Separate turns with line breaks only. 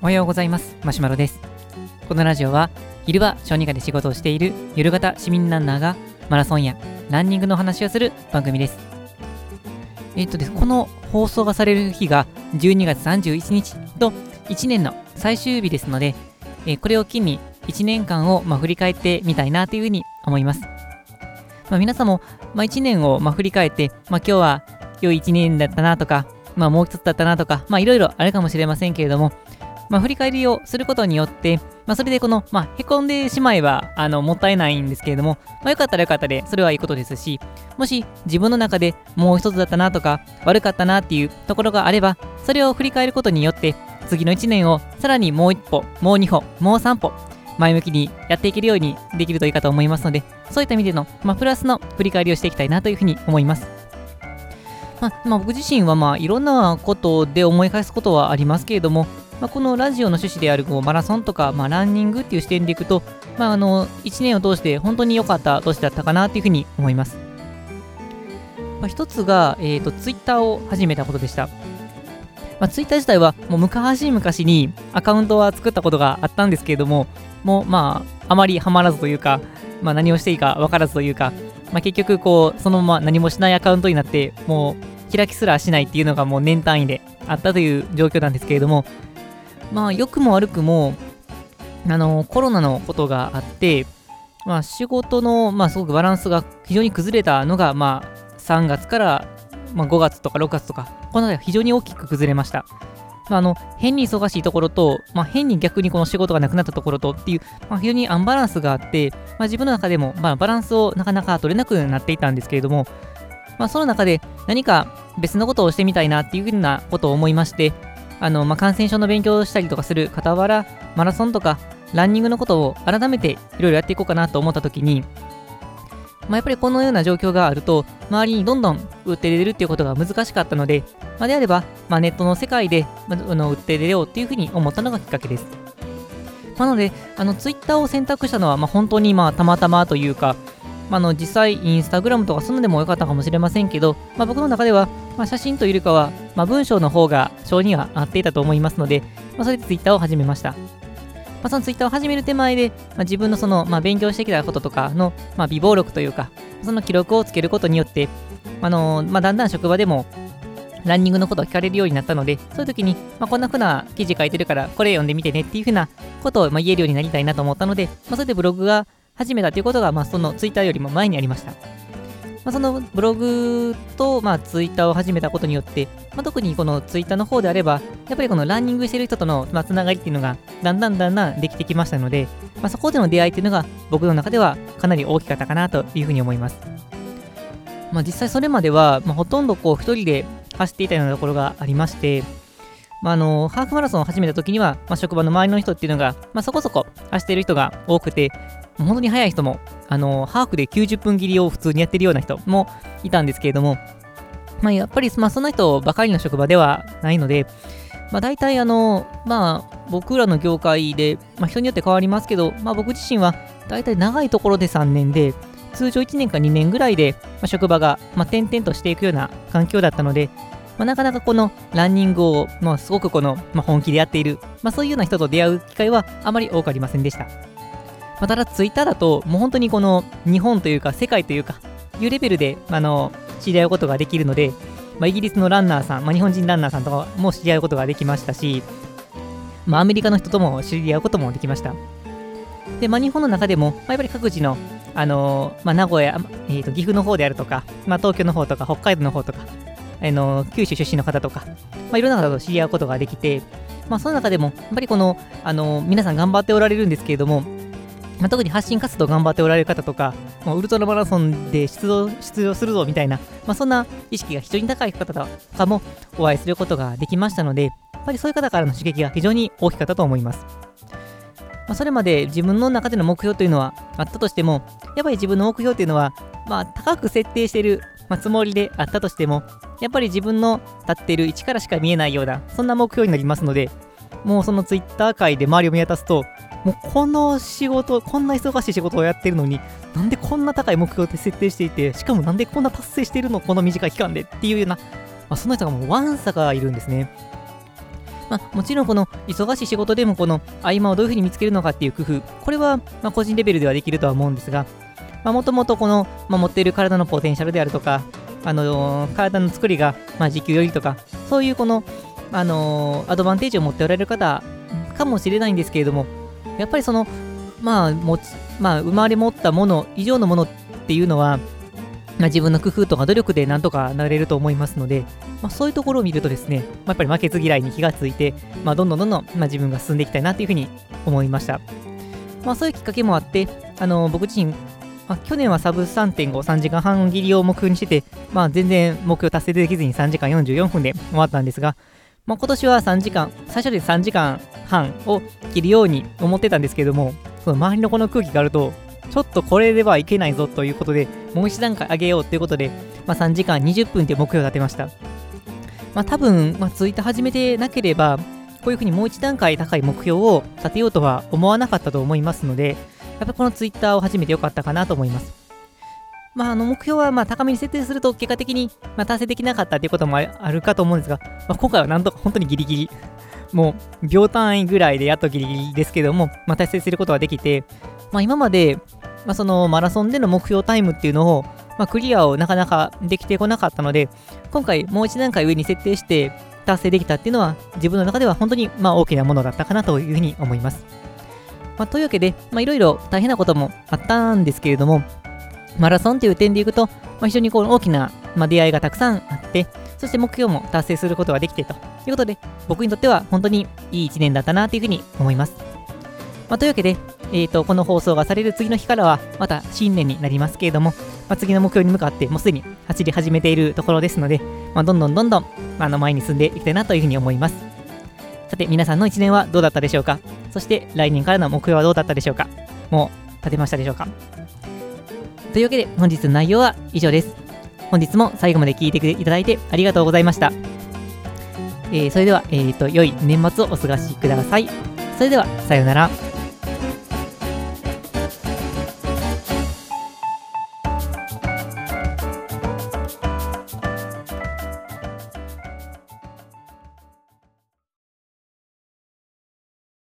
おはようございます。マシュマロです。このラジオは昼は小児科で仕事をしている夜型市民ランナーがマラソンやランニングの話をする番組です。えっとですこの放送がされる日が12月31日と1年の最終日ですので、えーこれを機に1年間を、まあ、振り返ってみたいなというふうに思います。まあ、皆さんも、まあ、1年を、まあ、振り返って、まあ、今日は良い1年だったなとか、まあ、もう一つだったなとか、まあ、いろいろあるかもしれませんけれども、まあ、振り返りをすることによって、まあ、それでこの、まあ、へこんでしまえばあのもったいないんですけれども、まあ、よかったらよかったで、それはいいことですし、もし自分の中でもう一つだったなとか、悪かったなっていうところがあれば、それを振り返ることによって、次の1年をさらにもう一歩、もう2歩、もう3歩、前向きにやっていけるようにできるといいかと思いますので、そういった意味での、まあ、プラスの振り返りをしていきたいなというふうに思います。まあ、まあ、僕自身はまあいろんなことで思い返すことはありますけれども、まあ、このラジオの趣旨であるこうマラソンとか、まあ、ランニングっていう視点でいくと、まあ、あの1年を通して本当に良かった年だったかなというふうに思います。まあ、一つが、えーと、ツイッターを始めたことでした。まあ、ツイッター自体はもう昔々にアカウントは作ったことがあったんですけれども、もうまあ、あまりハマらずというか、まあ、何をしていいか分からずというか、まあ、結局こう、そのまま何もしないアカウントになって、もう開きすらしないっていうのがもう年単位であったという状況なんですけれども、まあ、良くも悪くも、あの、コロナのことがあって、まあ、仕事の、まあ、すごくバランスが非常に崩れたのが、まあ、3月から、まあ、5月とか6月とか、この辺り非常に大きく崩れました。まあ、あの変に忙しいところと、まあ、変に逆にこの仕事がなくなったところとっていう、まあ、非常にアンバランスがあって、まあ、自分の中でも、まあ、バランスをなかなか取れなくなっていたんですけれども、まあ、その中で何か別のことをしてみたいなっていうふうなことを思いまして、あのまあ、感染症の勉強をしたりとかする傍ら、マラソンとかランニングのことを改めていろいろやっていこうかなと思ったときに、まあ、やっぱりこのような状況があると、周りにどんどん売って出るっていうことが難しかったので、まあ、であれば、まあ、ネットの世界で、まあ、の売って出ようっていうふうに思ったのがきっかけです。なので、あのツイッターを選択したのは、まあ、本当にまあたまたまというか、まあ、の実際、インスタグラムとかそういうのでもよかったかもしれませんけど、まあ、僕の中では、まあ、写真というよりかは、まあ、文章の方が性には合っていたと思いますので、まあ、それでツイッターを始めました。まあ、そのツイッターを始める手前で、まあ、自分のその、まあ、勉強してきたこととかの、まあ、微暴録というか、その記録をつけることによって、あのまあ、だんだん職場でもランニングのことを聞かれるようになったので、そういう時に、まあ、こんな風な記事書いてるから、これ読んでみてねっていう風なことを、まあ、言えるようになりたいなと思ったので、まあ、それでブログが始めたということが、まあ、そのツイッターよりも前にありました。まあ、そのブログと、まあ、ツイッターを始めたことによって、まあ、特にこのツイッターの方であれば、やっぱりこのランニングしてる人との、まあ、つながりっていうのが、だんだんだんだんできてきましたので、まあ、そこでの出会いっていうのが、僕の中ではかなり大きかったかなというふうに思います。まあ、実際それまでは、まあ、ほとんどこう一人で走っていたようなところがありまして、まあ、あのハーフマラソンを始めた時には、まあ、職場の周りの人っていうのが、まあ、そこそこ走っている人が多くて、本当に速い人も、あのハーフで90分切りを普通にやってるような人もいたんですけれども、まあ、やっぱり、まあ、その人ばかりの職場ではないので、まあ、大体あの、まあ、僕らの業界で、まあ、人によって変わりますけど、まあ、僕自身は大体長いところで3年で、通常1年か2年ぐらいで、まあ、職場が、まあ、転々としていくような環境だったので、まあ、なかなかこのランニングを、まあ、すごくこの、まあ、本気でやっている、まあ、そういうような人と出会う機会はあまり多くありませんでした。ま、ただ、ツイッターだと、もう本当にこの日本というか、世界というか、いうレベルで、あの、知り合うことができるので、まあ、イギリスのランナーさん、まあ、日本人ランナーさんとかも知り合うことができましたし、まあ、アメリカの人とも知り合うこともできました。で、まあ、日本の中でも、まあ、やっぱり各地の、あのまあ、名古屋、えーと、岐阜の方であるとか、まあ、東京の方とか、北海道の方とか、あの九州出身の方とか、まあ、いろんな方と知り合うことができて、まあ、その中でも、やっぱりこの、あの皆さん頑張っておられるんですけれども、まあ、特に発信活動頑張っておられる方とか、まあウルトラマラソンで出場出場するぞみたいな、まあ、そんな意識が非常に高い方とかもお会いすることができましたので、やっぱりそういう方からの刺激が非常に大きかったと思います。まあ、それまで自分の中での目標というのはあったとしても、やっぱり自分の目標というのは、まあ、高く設定している、まあ、つもりであったとしても、やっぱり自分の立っている位置からしか見えないような、そんな目標になりますので、もうそのツイッター界で周りを見渡すと、もうこの仕事、こんな忙しい仕事をやってるのに、なんでこんな高い目標って設定していて、しかもなんでこんな達成してるの、この短い期間でっていうような、あ、その人がもうワンサがいるんですね。まあ、もちろんこの忙しい仕事でもこの合間をどういうふうに見つけるのかっていう工夫、これはま個人レベルではできるとは思うんですが、もともとこの、まあ、持っている体のポテンシャルであるとか、あのー、体の作りが、まあ、時給よりとか、そういうこの、あのー、アドバンテージを持っておられる方かもしれないんですけれども、やっぱりその、まあ、持ち、まあ、生まれ持ったもの以上のものっていうのは、まあ、自分の工夫とか努力でなんとかなれると思いますので、まあ、そういうところを見るとですね、まあ、やっぱり負けず嫌いに気がついて、まあ、どんどんどんどん、まあ、自分が進んでいきたいなというふうに思いました。まあ、そういうきっかけもあって、あの僕自身、まあ、去年はサブ3.5、3時間半切りを目標にしてて、まあ、全然目標達成できずに3時間44分で終わったんですが、まあ、今年は3時間、最初で3時間半を切るように思ってたんですけども、その周りのこの空気があると、ちょっとこれではいけないぞということで、もう一段階上げようということで、まあ、3時間20分という目標を立てました。まあ、多分、まあ、ツイッター始めてなければ、こういうふうにもう一段階高い目標を立てようとは思わなかったと思いますので、やっぱこのツイッターを始めてよかったかなと思います。まあ、あの目標はまあ高めに設定すると結果的にまあ達成できなかったということもあるかと思うんですが、まあ、今回はなんとか本当にギリギリ、もう秒単位ぐらいでやっとギリギリですけども、まあ、達成することができて、まあ、今まで、まあ、そのマラソンでの目標タイムっていうのを、まあ、クリアをなかなかできてこなかったので、今回もう一段階上に設定して達成できたっていうのは自分の中では本当にまあ大きなものだったかなというふうに思います。まあ、というわけで、いろいろ大変なこともあったんですけれども、マラソンという点でいくと、まあ、非常にこう大きな、ま、出会いがたくさんあって、そして目標も達成することができてということで、僕にとっては本当にいい1年だったなというふうに思います。まあ、というわけで、えーと、この放送がされる次の日からはまた新年になりますけれども、まあ、次の目標に向かってもうすでに走り始めているところですので、まあ、どんどんどんどんあの前に進んでいきたいなというふうに思います。さて皆さんの1年はどうだったでしょうか？そして来年からの目標はどうだったでしょうか？もう立てましたでしょうか？というわけで本日の内容は以上です。本日も最後まで聞いていただいてありがとうございました。えー、それでは、えーと、良い年末をお過ごしください。それでは、さようなら。